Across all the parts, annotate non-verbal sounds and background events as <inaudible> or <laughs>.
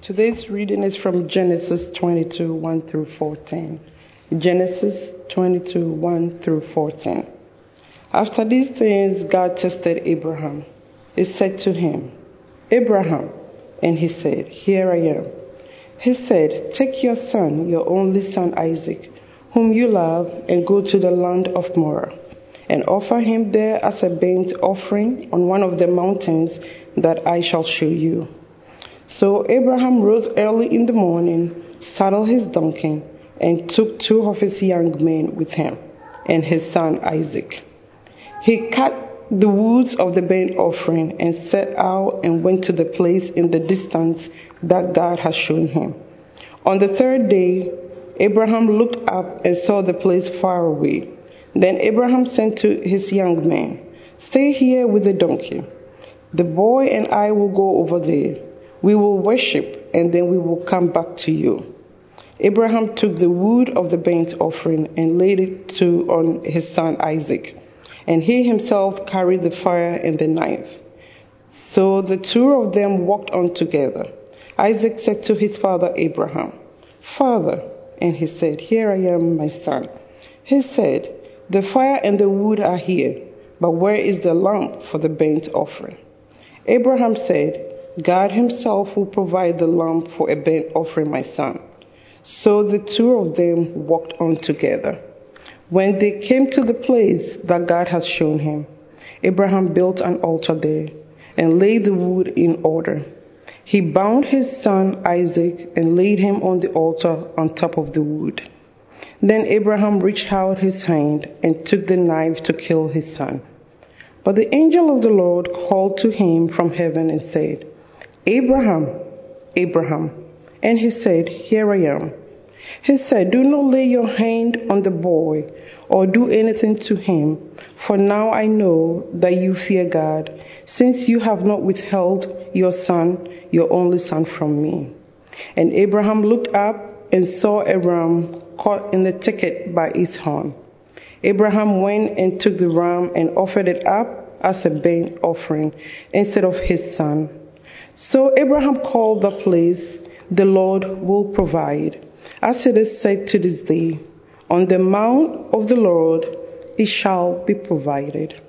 Today's reading is from Genesis 22 1 through 14. Genesis 22 1 through 14. After these things, God tested Abraham. He said to him, Abraham, and he said, Here I am. He said, Take your son, your only son Isaac, whom you love, and go to the land of Moriah, and offer him there as a burnt offering on one of the mountains that I shall show you. So Abraham rose early in the morning, saddled his donkey, and took two of his young men with him, and his son Isaac. He cut the woods of the burnt offering and set out and went to the place in the distance that God had shown him. On the third day, Abraham looked up and saw the place far away. Then Abraham said to his young men, Stay here with the donkey. The boy and I will go over there. We will worship, and then we will come back to you. Abraham took the wood of the burnt offering and laid it to on his son Isaac and he himself carried the fire and the knife. So the two of them walked on together. Isaac said to his father Abraham, Father, and he said, Here I am, my son. He said, The fire and the wood are here, but where is the lamp for the burnt offering? Abraham said, God himself will provide the lamp for a burnt offering, my son. So the two of them walked on together. When they came to the place that God had shown him, Abraham built an altar there and laid the wood in order. He bound his son Isaac and laid him on the altar on top of the wood. Then Abraham reached out his hand and took the knife to kill his son. But the angel of the Lord called to him from heaven and said, Abraham, Abraham. And he said, Here I am. He said, Do not lay your hand on the boy or do anything to him, for now I know that you fear God, since you have not withheld your son, your only son, from me. And Abraham looked up and saw a ram caught in the thicket by its horn. Abraham went and took the ram and offered it up as a burnt offering instead of his son. So Abraham called the place, The Lord will provide as it is said to this day, on the mount of the Lord it shall be provided.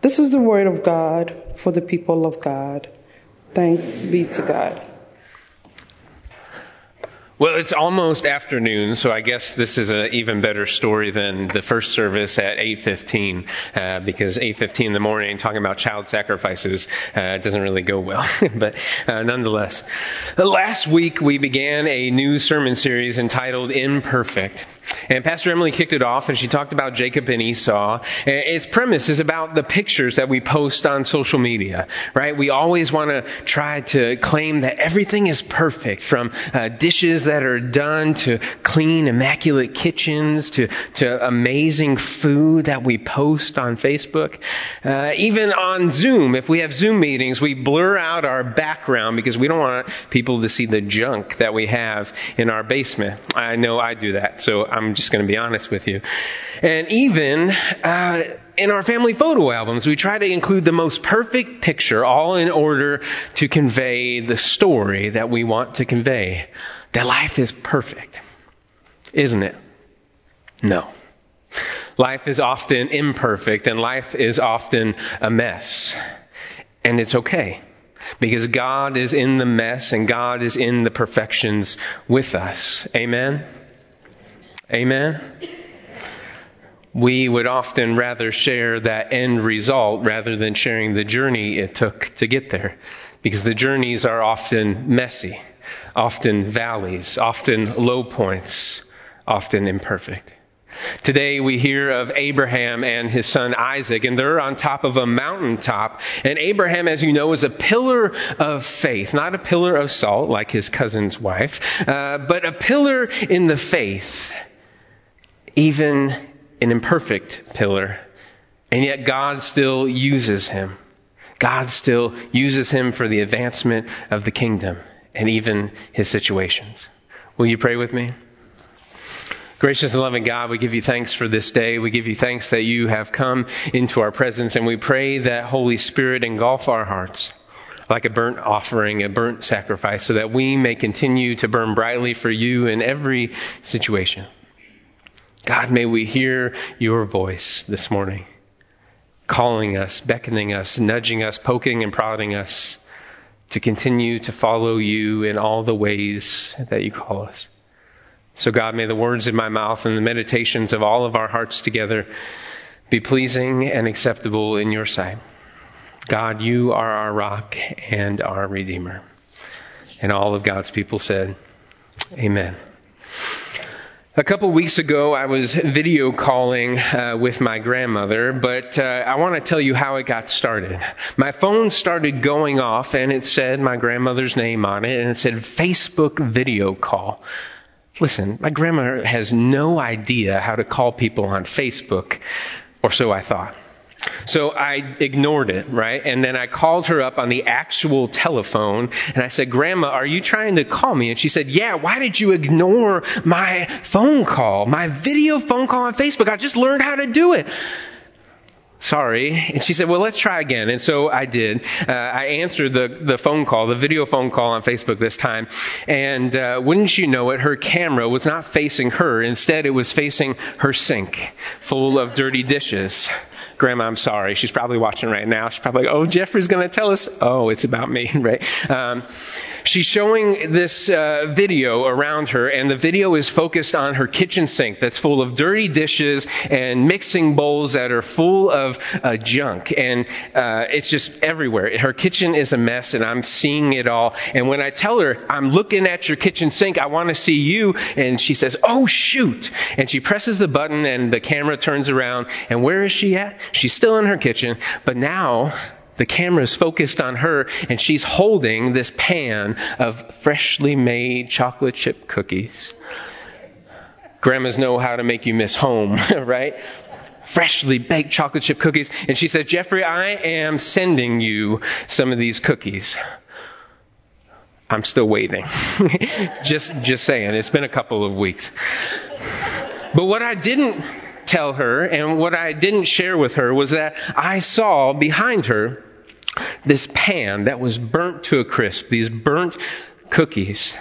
This is the word of God for the people of God. Thanks be to God. Well, it's almost afternoon, so I guess this is an even better story than the first service at 8:15, uh, because 8:15 in the morning talking about child sacrifices uh, doesn't really go well. <laughs> but uh, nonetheless, last week we began a new sermon series entitled "Imperfect," and Pastor Emily kicked it off, and she talked about Jacob and Esau. Its premise is about the pictures that we post on social media, right? We always want to try to claim that everything is perfect, from uh, dishes that are done to clean, immaculate kitchens to, to amazing food that we post on Facebook. Uh, even on Zoom, if we have Zoom meetings, we blur out our background because we don't want people to see the junk that we have in our basement. I know I do that, so I'm just going to be honest with you. And even, uh, in our family photo albums, we try to include the most perfect picture, all in order to convey the story that we want to convey that life is perfect, isn't it? No. Life is often imperfect and life is often a mess. And it's okay. Because God is in the mess and God is in the perfections with us. Amen? Amen? We would often rather share that end result rather than sharing the journey it took to get there. Because the journeys are often messy often valleys, often low points, often imperfect. Today we hear of Abraham and his son Isaac, and they're on top of a mountaintop. And Abraham, as you know, is a pillar of faith, not a pillar of salt like his cousin's wife, uh, but a pillar in the faith, even an imperfect pillar. And yet God still uses him. God still uses him for the advancement of the kingdom and even his situations. Will you pray with me? Gracious and loving God, we give you thanks for this day. We give you thanks that you have come into our presence, and we pray that Holy Spirit engulf our hearts. like a burnt offering, a burnt sacrifice, so that we may continue to burn brightly for you in every situation. God, may we hear your voice this morning, calling us, beckoning us, nudging us, poking and prodding us to continue to follow you in all the ways that you call us. So, God, may the words of my mouth and the meditations of all of our hearts together be pleasing and acceptable in your sight. God, you are our rock and our Redeemer. And all of God's people said, Amen. A couple weeks ago, I was video calling uh, with my grandmother, but uh, I want to tell you how it got started. My phone started going off, and it said my grandmother's name on it, and it said Facebook video call. Listen, my grandma has no idea how to call people on Facebook, or so I thought. So I ignored it, right? And then I called her up on the actual telephone and I said, Grandma, are you trying to call me? And she said, Yeah, why did you ignore my phone call, my video phone call on Facebook? I just learned how to do it. Sorry. And she said, well, let's try again. And so I did. Uh, I answered the, the phone call, the video phone call on Facebook this time. And uh, wouldn't you know it, her camera was not facing her. Instead, it was facing her sink full of dirty dishes. Grandma, I'm sorry. She's probably watching right now. She's probably like, oh, Jeffrey's going to tell us. Oh, it's about me, <laughs> right? Um, she's showing this uh, video around her, and the video is focused on her kitchen sink that's full of dirty dishes and mixing bowls that are full of uh, junk. And uh, it's just everywhere. Her kitchen is a mess, and I'm seeing it all. And when I tell her, I'm looking at your kitchen sink, I want to see you, and she says, oh, shoot. And she presses the button, and the camera turns around, and where is she at? She's still in her kitchen, but now the camera is focused on her and she's holding this pan of freshly made chocolate chip cookies. Grandmas know how to make you miss home, <laughs> right? Freshly baked chocolate chip cookies. And she said, Jeffrey, I am sending you some of these cookies. I'm still waiting. <laughs> just, just saying. It's been a couple of weeks. But what I didn't tell her and what I didn't share with her was that I saw behind her this pan that was burnt to a crisp, these burnt cookies.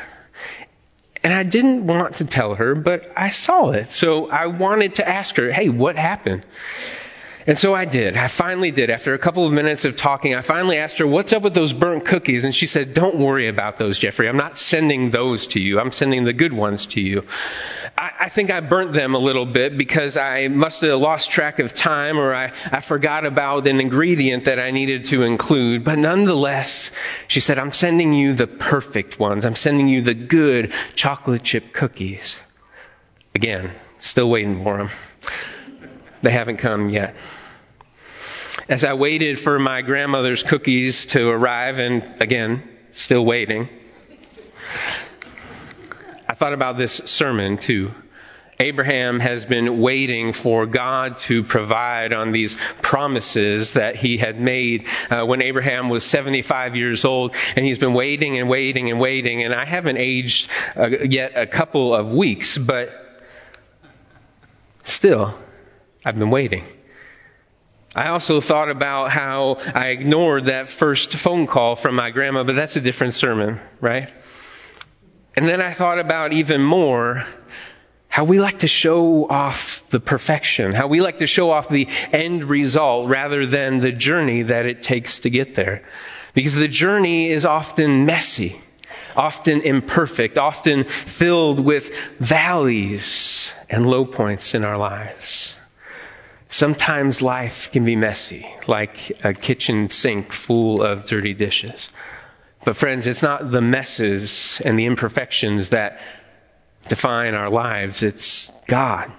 And I didn't want to tell her, but I saw it. So I wanted to ask her, hey, what happened? And so I did. I finally did. After a couple of minutes of talking, I finally asked her, What's up with those burnt cookies? And she said, Don't worry about those, Jeffrey. I'm not sending those to you. I'm sending the good ones to you. I, I think I burnt them a little bit because I must have lost track of time or I, I forgot about an ingredient that I needed to include. But nonetheless, she said, I'm sending you the perfect ones. I'm sending you the good chocolate chip cookies. Again, still waiting for them. They haven't come yet. As I waited for my grandmother's cookies to arrive, and again, still waiting, I thought about this sermon too. Abraham has been waiting for God to provide on these promises that he had made uh, when Abraham was 75 years old, and he's been waiting and waiting and waiting. And I haven't aged uh, yet a couple of weeks, but still, I've been waiting. I also thought about how I ignored that first phone call from my grandma, but that's a different sermon, right? And then I thought about even more how we like to show off the perfection, how we like to show off the end result rather than the journey that it takes to get there. Because the journey is often messy, often imperfect, often filled with valleys and low points in our lives. Sometimes life can be messy, like a kitchen sink full of dirty dishes. But friends, it's not the messes and the imperfections that define our lives. It's God.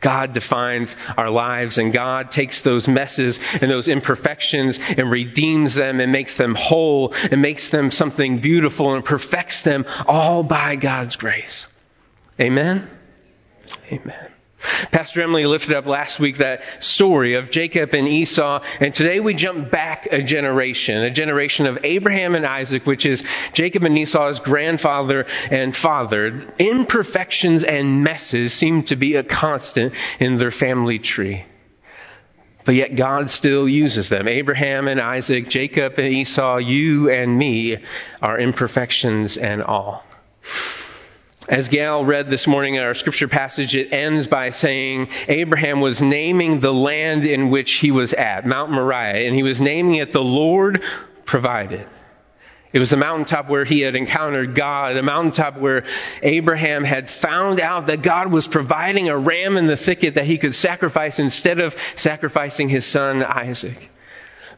God defines our lives and God takes those messes and those imperfections and redeems them and makes them whole and makes them something beautiful and perfects them all by God's grace. Amen? Amen. Pastor Emily lifted up last week that story of Jacob and Esau, and today we jump back a generation, a generation of Abraham and Isaac, which is Jacob and Esau's grandfather and father. Imperfections and messes seem to be a constant in their family tree. But yet God still uses them. Abraham and Isaac, Jacob and Esau, you and me are imperfections and all. As Gail read this morning in our scripture passage, it ends by saying Abraham was naming the land in which he was at, Mount Moriah, and he was naming it the Lord provided. It was the mountaintop where he had encountered God, a mountaintop where Abraham had found out that God was providing a ram in the thicket that he could sacrifice instead of sacrificing his son Isaac.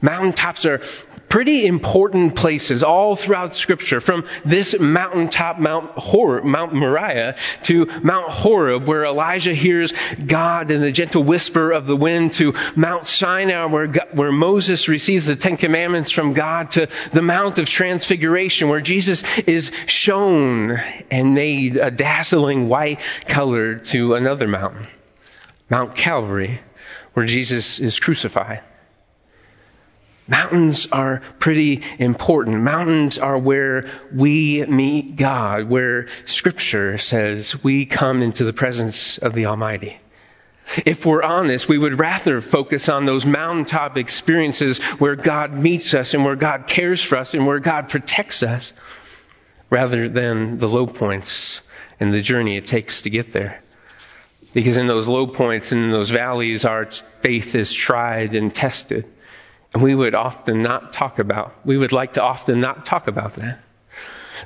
Mountaintops are pretty important places all throughout Scripture, from this mountaintop, Mount, Hor- Mount Moriah, to Mount Horeb, where Elijah hears God in the gentle whisper of the wind, to Mount Sinai, where, where Moses receives the Ten Commandments from God, to the Mount of Transfiguration, where Jesus is shown and made a dazzling white color to another mountain, Mount Calvary, where Jesus is crucified. Mountains are pretty important. Mountains are where we meet God, where Scripture says we come into the presence of the Almighty. If we're honest, we would rather focus on those mountaintop experiences where God meets us and where God cares for us and where God protects us, rather than the low points and the journey it takes to get there. Because in those low points and in those valleys, our faith is tried and tested. And we would often not talk about, we would like to often not talk about that.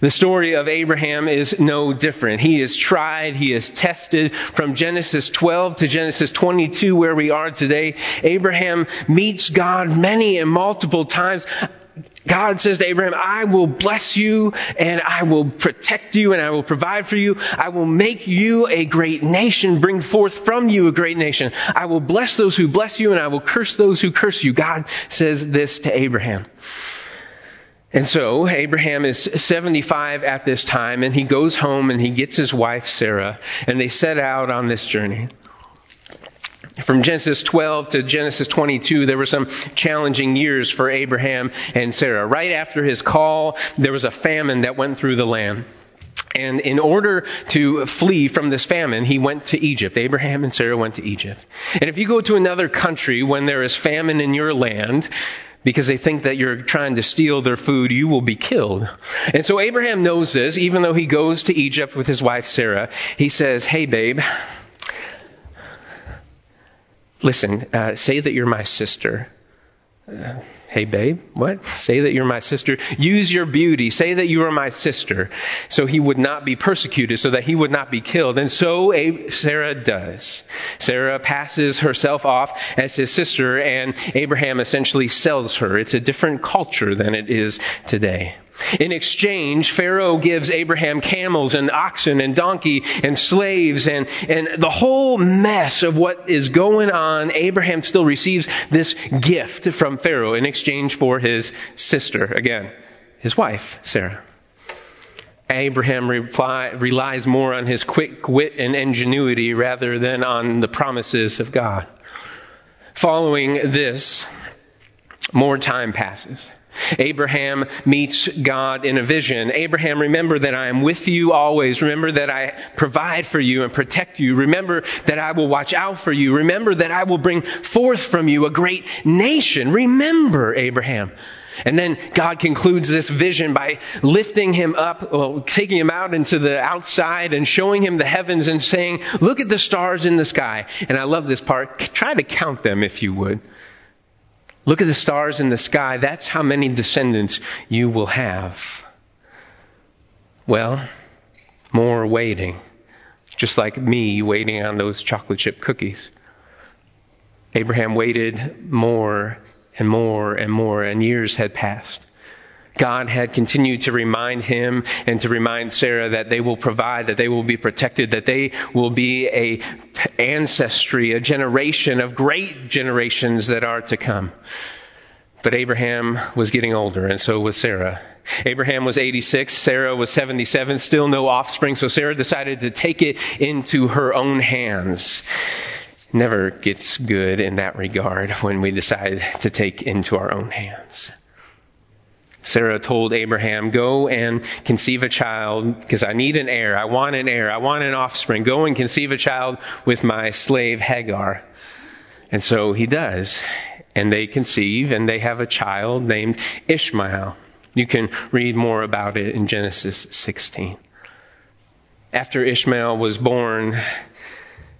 The story of Abraham is no different. He is tried, he is tested from Genesis 12 to Genesis 22 where we are today. Abraham meets God many and multiple times. God says to Abraham, I will bless you and I will protect you and I will provide for you. I will make you a great nation, bring forth from you a great nation. I will bless those who bless you and I will curse those who curse you. God says this to Abraham. And so Abraham is 75 at this time and he goes home and he gets his wife Sarah and they set out on this journey. From Genesis 12 to Genesis 22, there were some challenging years for Abraham and Sarah. Right after his call, there was a famine that went through the land. And in order to flee from this famine, he went to Egypt. Abraham and Sarah went to Egypt. And if you go to another country when there is famine in your land, because they think that you're trying to steal their food, you will be killed. And so Abraham knows this, even though he goes to Egypt with his wife Sarah. He says, Hey, babe, listen, uh, say that you're my sister. Uh, hey, babe, what? Say that you're my sister. Use your beauty. Say that you are my sister. So he would not be persecuted, so that he would not be killed. And so Sarah does. Sarah passes herself off as his sister, and Abraham essentially sells her. It's a different culture than it is today. In exchange, Pharaoh gives Abraham camels and oxen and donkey and slaves and, and the whole mess of what is going on. Abraham still receives this gift from Pharaoh in exchange for his sister, again, his wife, Sarah. Abraham reply, relies more on his quick wit and ingenuity rather than on the promises of God. Following this, more time passes. Abraham meets God in a vision. Abraham, remember that I am with you always. Remember that I provide for you and protect you. Remember that I will watch out for you. Remember that I will bring forth from you a great nation. Remember, Abraham. And then God concludes this vision by lifting him up, well, taking him out into the outside and showing him the heavens and saying, look at the stars in the sky. And I love this part. Try to count them if you would. Look at the stars in the sky. That's how many descendants you will have. Well, more waiting. Just like me waiting on those chocolate chip cookies. Abraham waited more and more and more, and years had passed. God had continued to remind him and to remind Sarah that they will provide, that they will be protected, that they will be a ancestry, a generation of great generations that are to come. But Abraham was getting older, and so was Sarah. Abraham was 86, Sarah was 77, still no offspring, so Sarah decided to take it into her own hands. Never gets good in that regard when we decide to take into our own hands. Sarah told Abraham, Go and conceive a child because I need an heir. I want an heir. I want an offspring. Go and conceive a child with my slave Hagar. And so he does. And they conceive and they have a child named Ishmael. You can read more about it in Genesis 16. After Ishmael was born,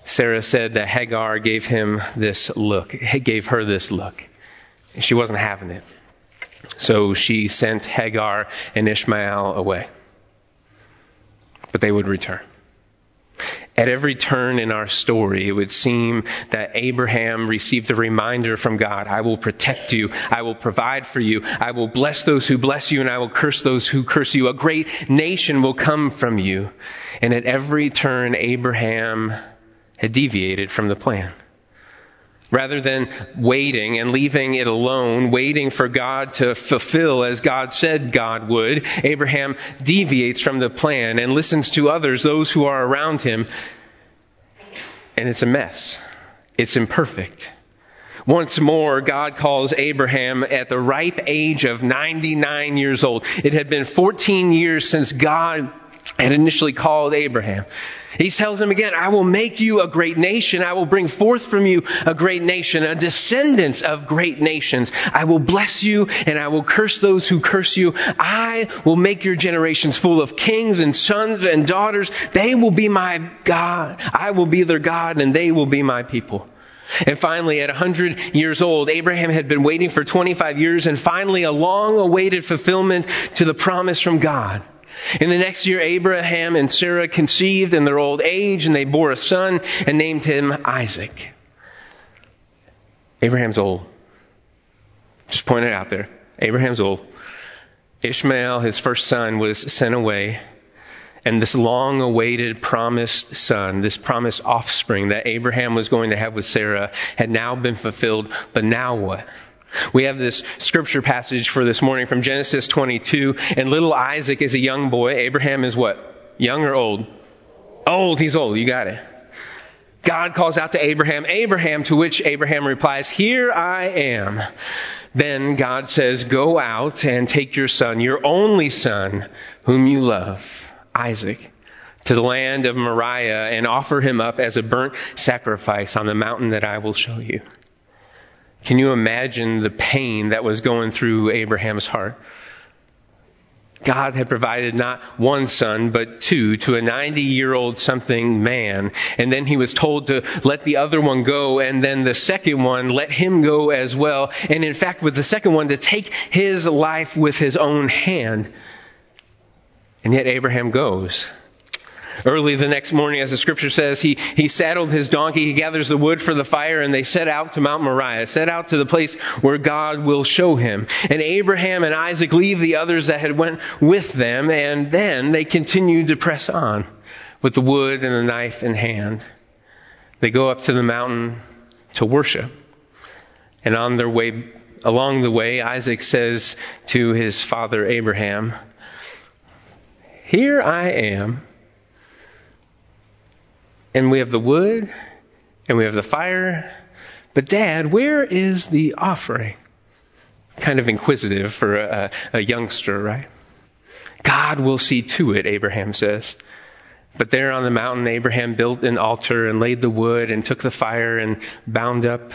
Sarah said that Hagar gave him this look, gave her this look. She wasn't having it. So she sent Hagar and Ishmael away. But they would return. At every turn in our story, it would seem that Abraham received a reminder from God I will protect you, I will provide for you, I will bless those who bless you, and I will curse those who curse you. A great nation will come from you. And at every turn, Abraham had deviated from the plan. Rather than waiting and leaving it alone, waiting for God to fulfill as God said God would, Abraham deviates from the plan and listens to others, those who are around him, and it's a mess. It's imperfect. Once more, God calls Abraham at the ripe age of 99 years old. It had been 14 years since God had initially called Abraham. He tells him again, I will make you a great nation. I will bring forth from you a great nation, a descendants of great nations. I will bless you and I will curse those who curse you. I will make your generations full of kings and sons and daughters. They will be my God. I will be their God and they will be my people. And finally, at 100 years old, Abraham had been waiting for 25 years and finally a long awaited fulfillment to the promise from God. In the next year, Abraham and Sarah conceived in their old age, and they bore a son and named him Isaac. Abraham's old. Just point it out there. Abraham's old. Ishmael, his first son, was sent away. And this long awaited promised son, this promised offspring that Abraham was going to have with Sarah, had now been fulfilled. But now what? We have this scripture passage for this morning from Genesis 22, and little Isaac is a young boy. Abraham is what? Young or old? Old, he's old, you got it. God calls out to Abraham, Abraham, to which Abraham replies, Here I am. Then God says, Go out and take your son, your only son, whom you love, Isaac, to the land of Moriah and offer him up as a burnt sacrifice on the mountain that I will show you. Can you imagine the pain that was going through Abraham's heart? God had provided not one son, but two to a 90 year old something man. And then he was told to let the other one go, and then the second one let him go as well. And in fact, with the second one, to take his life with his own hand. And yet Abraham goes. Early the next morning, as the scripture says, he, he saddled his donkey, he gathers the wood for the fire, and they set out to Mount Moriah, set out to the place where God will show him. And Abraham and Isaac leave the others that had went with them, and then they continue to press on with the wood and the knife in hand. They go up to the mountain to worship. And on their way, along the way, Isaac says to his father Abraham, Here I am and we have the wood, and we have the fire. But, Dad, where is the offering? Kind of inquisitive for a, a youngster, right? God will see to it, Abraham says. But there on the mountain, Abraham built an altar and laid the wood and took the fire and bound up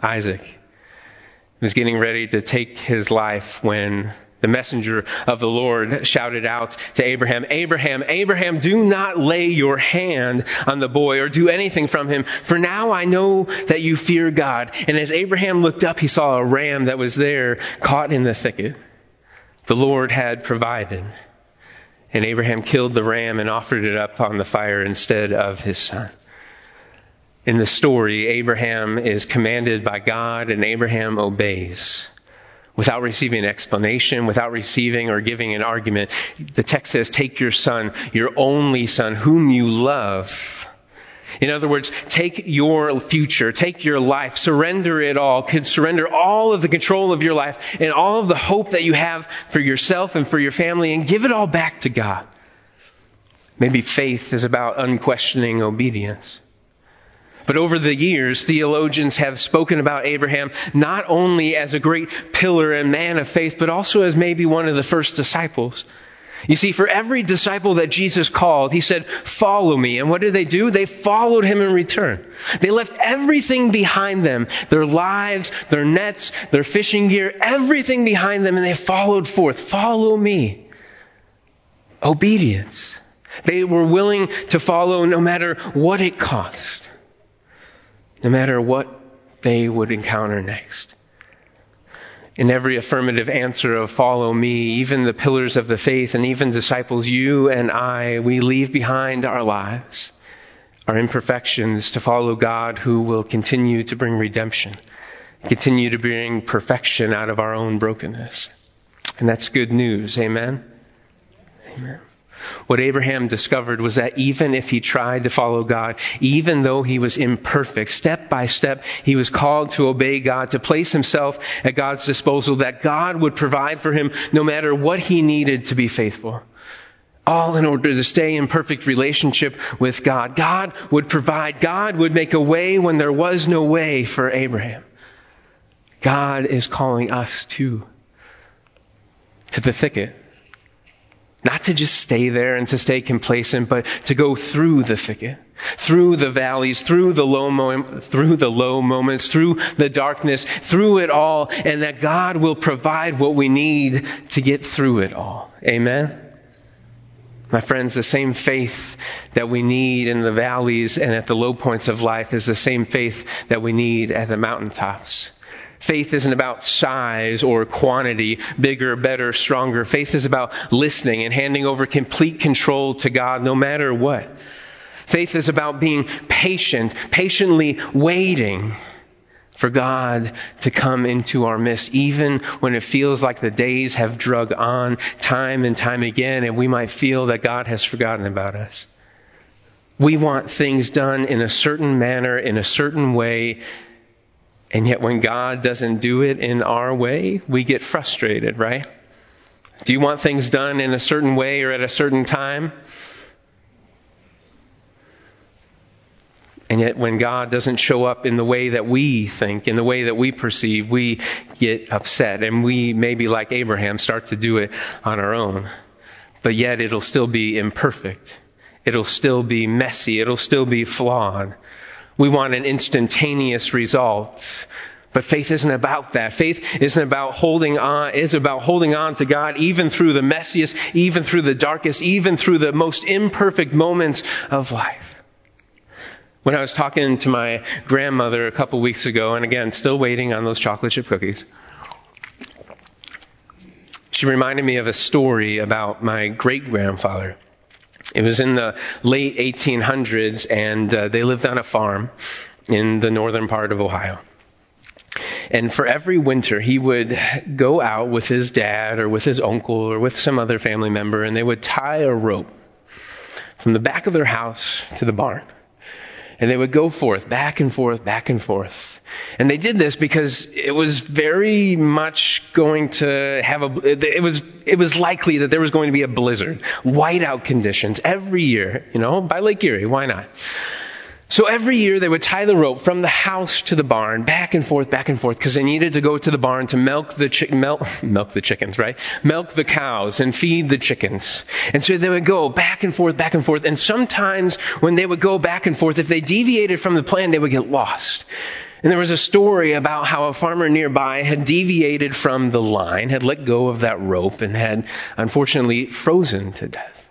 Isaac. He was getting ready to take his life when the messenger of the Lord shouted out to Abraham, Abraham, Abraham, do not lay your hand on the boy or do anything from him, for now I know that you fear God. And as Abraham looked up, he saw a ram that was there caught in the thicket. The Lord had provided. And Abraham killed the ram and offered it up on the fire instead of his son. In the story, Abraham is commanded by God and Abraham obeys without receiving an explanation, without receiving or giving an argument. The text says, Take your son, your only son, whom you love. In other words, take your future, take your life, surrender it all, surrender all of the control of your life and all of the hope that you have for yourself and for your family and give it all back to God. Maybe faith is about unquestioning obedience. But over the years, theologians have spoken about Abraham not only as a great pillar and man of faith, but also as maybe one of the first disciples. You see, for every disciple that Jesus called, he said, follow me. And what did they do? They followed him in return. They left everything behind them, their lives, their nets, their fishing gear, everything behind them, and they followed forth. Follow me. Obedience. They were willing to follow no matter what it cost, no matter what they would encounter next in every affirmative answer of follow me, even the pillars of the faith and even disciples, you and I, we leave behind our lives, our imperfections to follow God who will continue to bring redemption, continue to bring perfection out of our own brokenness. And that's good news. Amen. Amen. What Abraham discovered was that even if he tried to follow God, even though he was imperfect, step by step, he was called to obey God, to place himself at God's disposal, that God would provide for him no matter what he needed to be faithful. All in order to stay in perfect relationship with God. God would provide. God would make a way when there was no way for Abraham. God is calling us too to the thicket not to just stay there and to stay complacent, but to go through the thicket, through the valleys, through the low mo- through the low moments, through the darkness, through it all, and that God will provide what we need to get through it all. Amen. My friends, the same faith that we need in the valleys and at the low points of life is the same faith that we need at the mountaintops. Faith isn't about size or quantity, bigger, better, stronger. Faith is about listening and handing over complete control to God no matter what. Faith is about being patient, patiently waiting for God to come into our midst, even when it feels like the days have drug on time and time again, and we might feel that God has forgotten about us. We want things done in a certain manner, in a certain way, and yet, when God doesn't do it in our way, we get frustrated, right? Do you want things done in a certain way or at a certain time? And yet, when God doesn't show up in the way that we think, in the way that we perceive, we get upset. And we, maybe like Abraham, start to do it on our own. But yet, it'll still be imperfect. It'll still be messy. It'll still be flawed. We want an instantaneous result. But faith isn't about that. Faith isn't about holding on, it's about holding on to God even through the messiest, even through the darkest, even through the most imperfect moments of life. When I was talking to my grandmother a couple weeks ago, and again, still waiting on those chocolate chip cookies, she reminded me of a story about my great grandfather. It was in the late 1800s, and uh, they lived on a farm in the northern part of Ohio. And for every winter, he would go out with his dad or with his uncle or with some other family member, and they would tie a rope from the back of their house to the barn. And they would go forth, back and forth, back and forth. And they did this because it was very much going to have a, it was, it was likely that there was going to be a blizzard, whiteout conditions every year, you know, by Lake Erie. Why not? So every year they would tie the rope from the house to the barn, back and forth, back and forth, because they needed to go to the barn to milk the milk, <laughs> milk the chickens, right? Milk the cows and feed the chickens. And so they would go back and forth, back and forth. And sometimes when they would go back and forth, if they deviated from the plan, they would get lost. And there was a story about how a farmer nearby had deviated from the line, had let go of that rope, and had unfortunately frozen to death.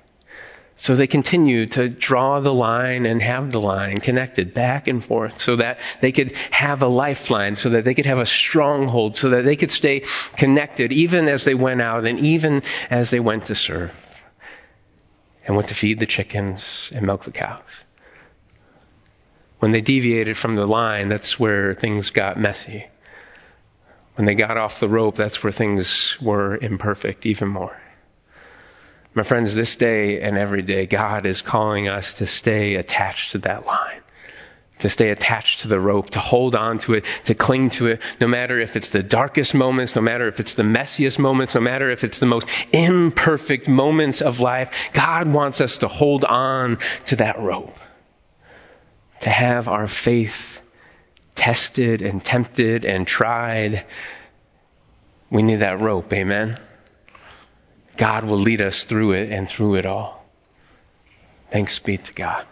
So they continued to draw the line and have the line connected back and forth so that they could have a lifeline, so that they could have a stronghold, so that they could stay connected even as they went out and even as they went to serve and went to feed the chickens and milk the cows. When they deviated from the line, that's where things got messy. When they got off the rope, that's where things were imperfect even more. My friends, this day and every day, God is calling us to stay attached to that line, to stay attached to the rope, to hold on to it, to cling to it, no matter if it's the darkest moments, no matter if it's the messiest moments, no matter if it's the most imperfect moments of life. God wants us to hold on to that rope, to have our faith tested and tempted and tried. We need that rope, amen? God will lead us through it and through it all. Thanks be to God.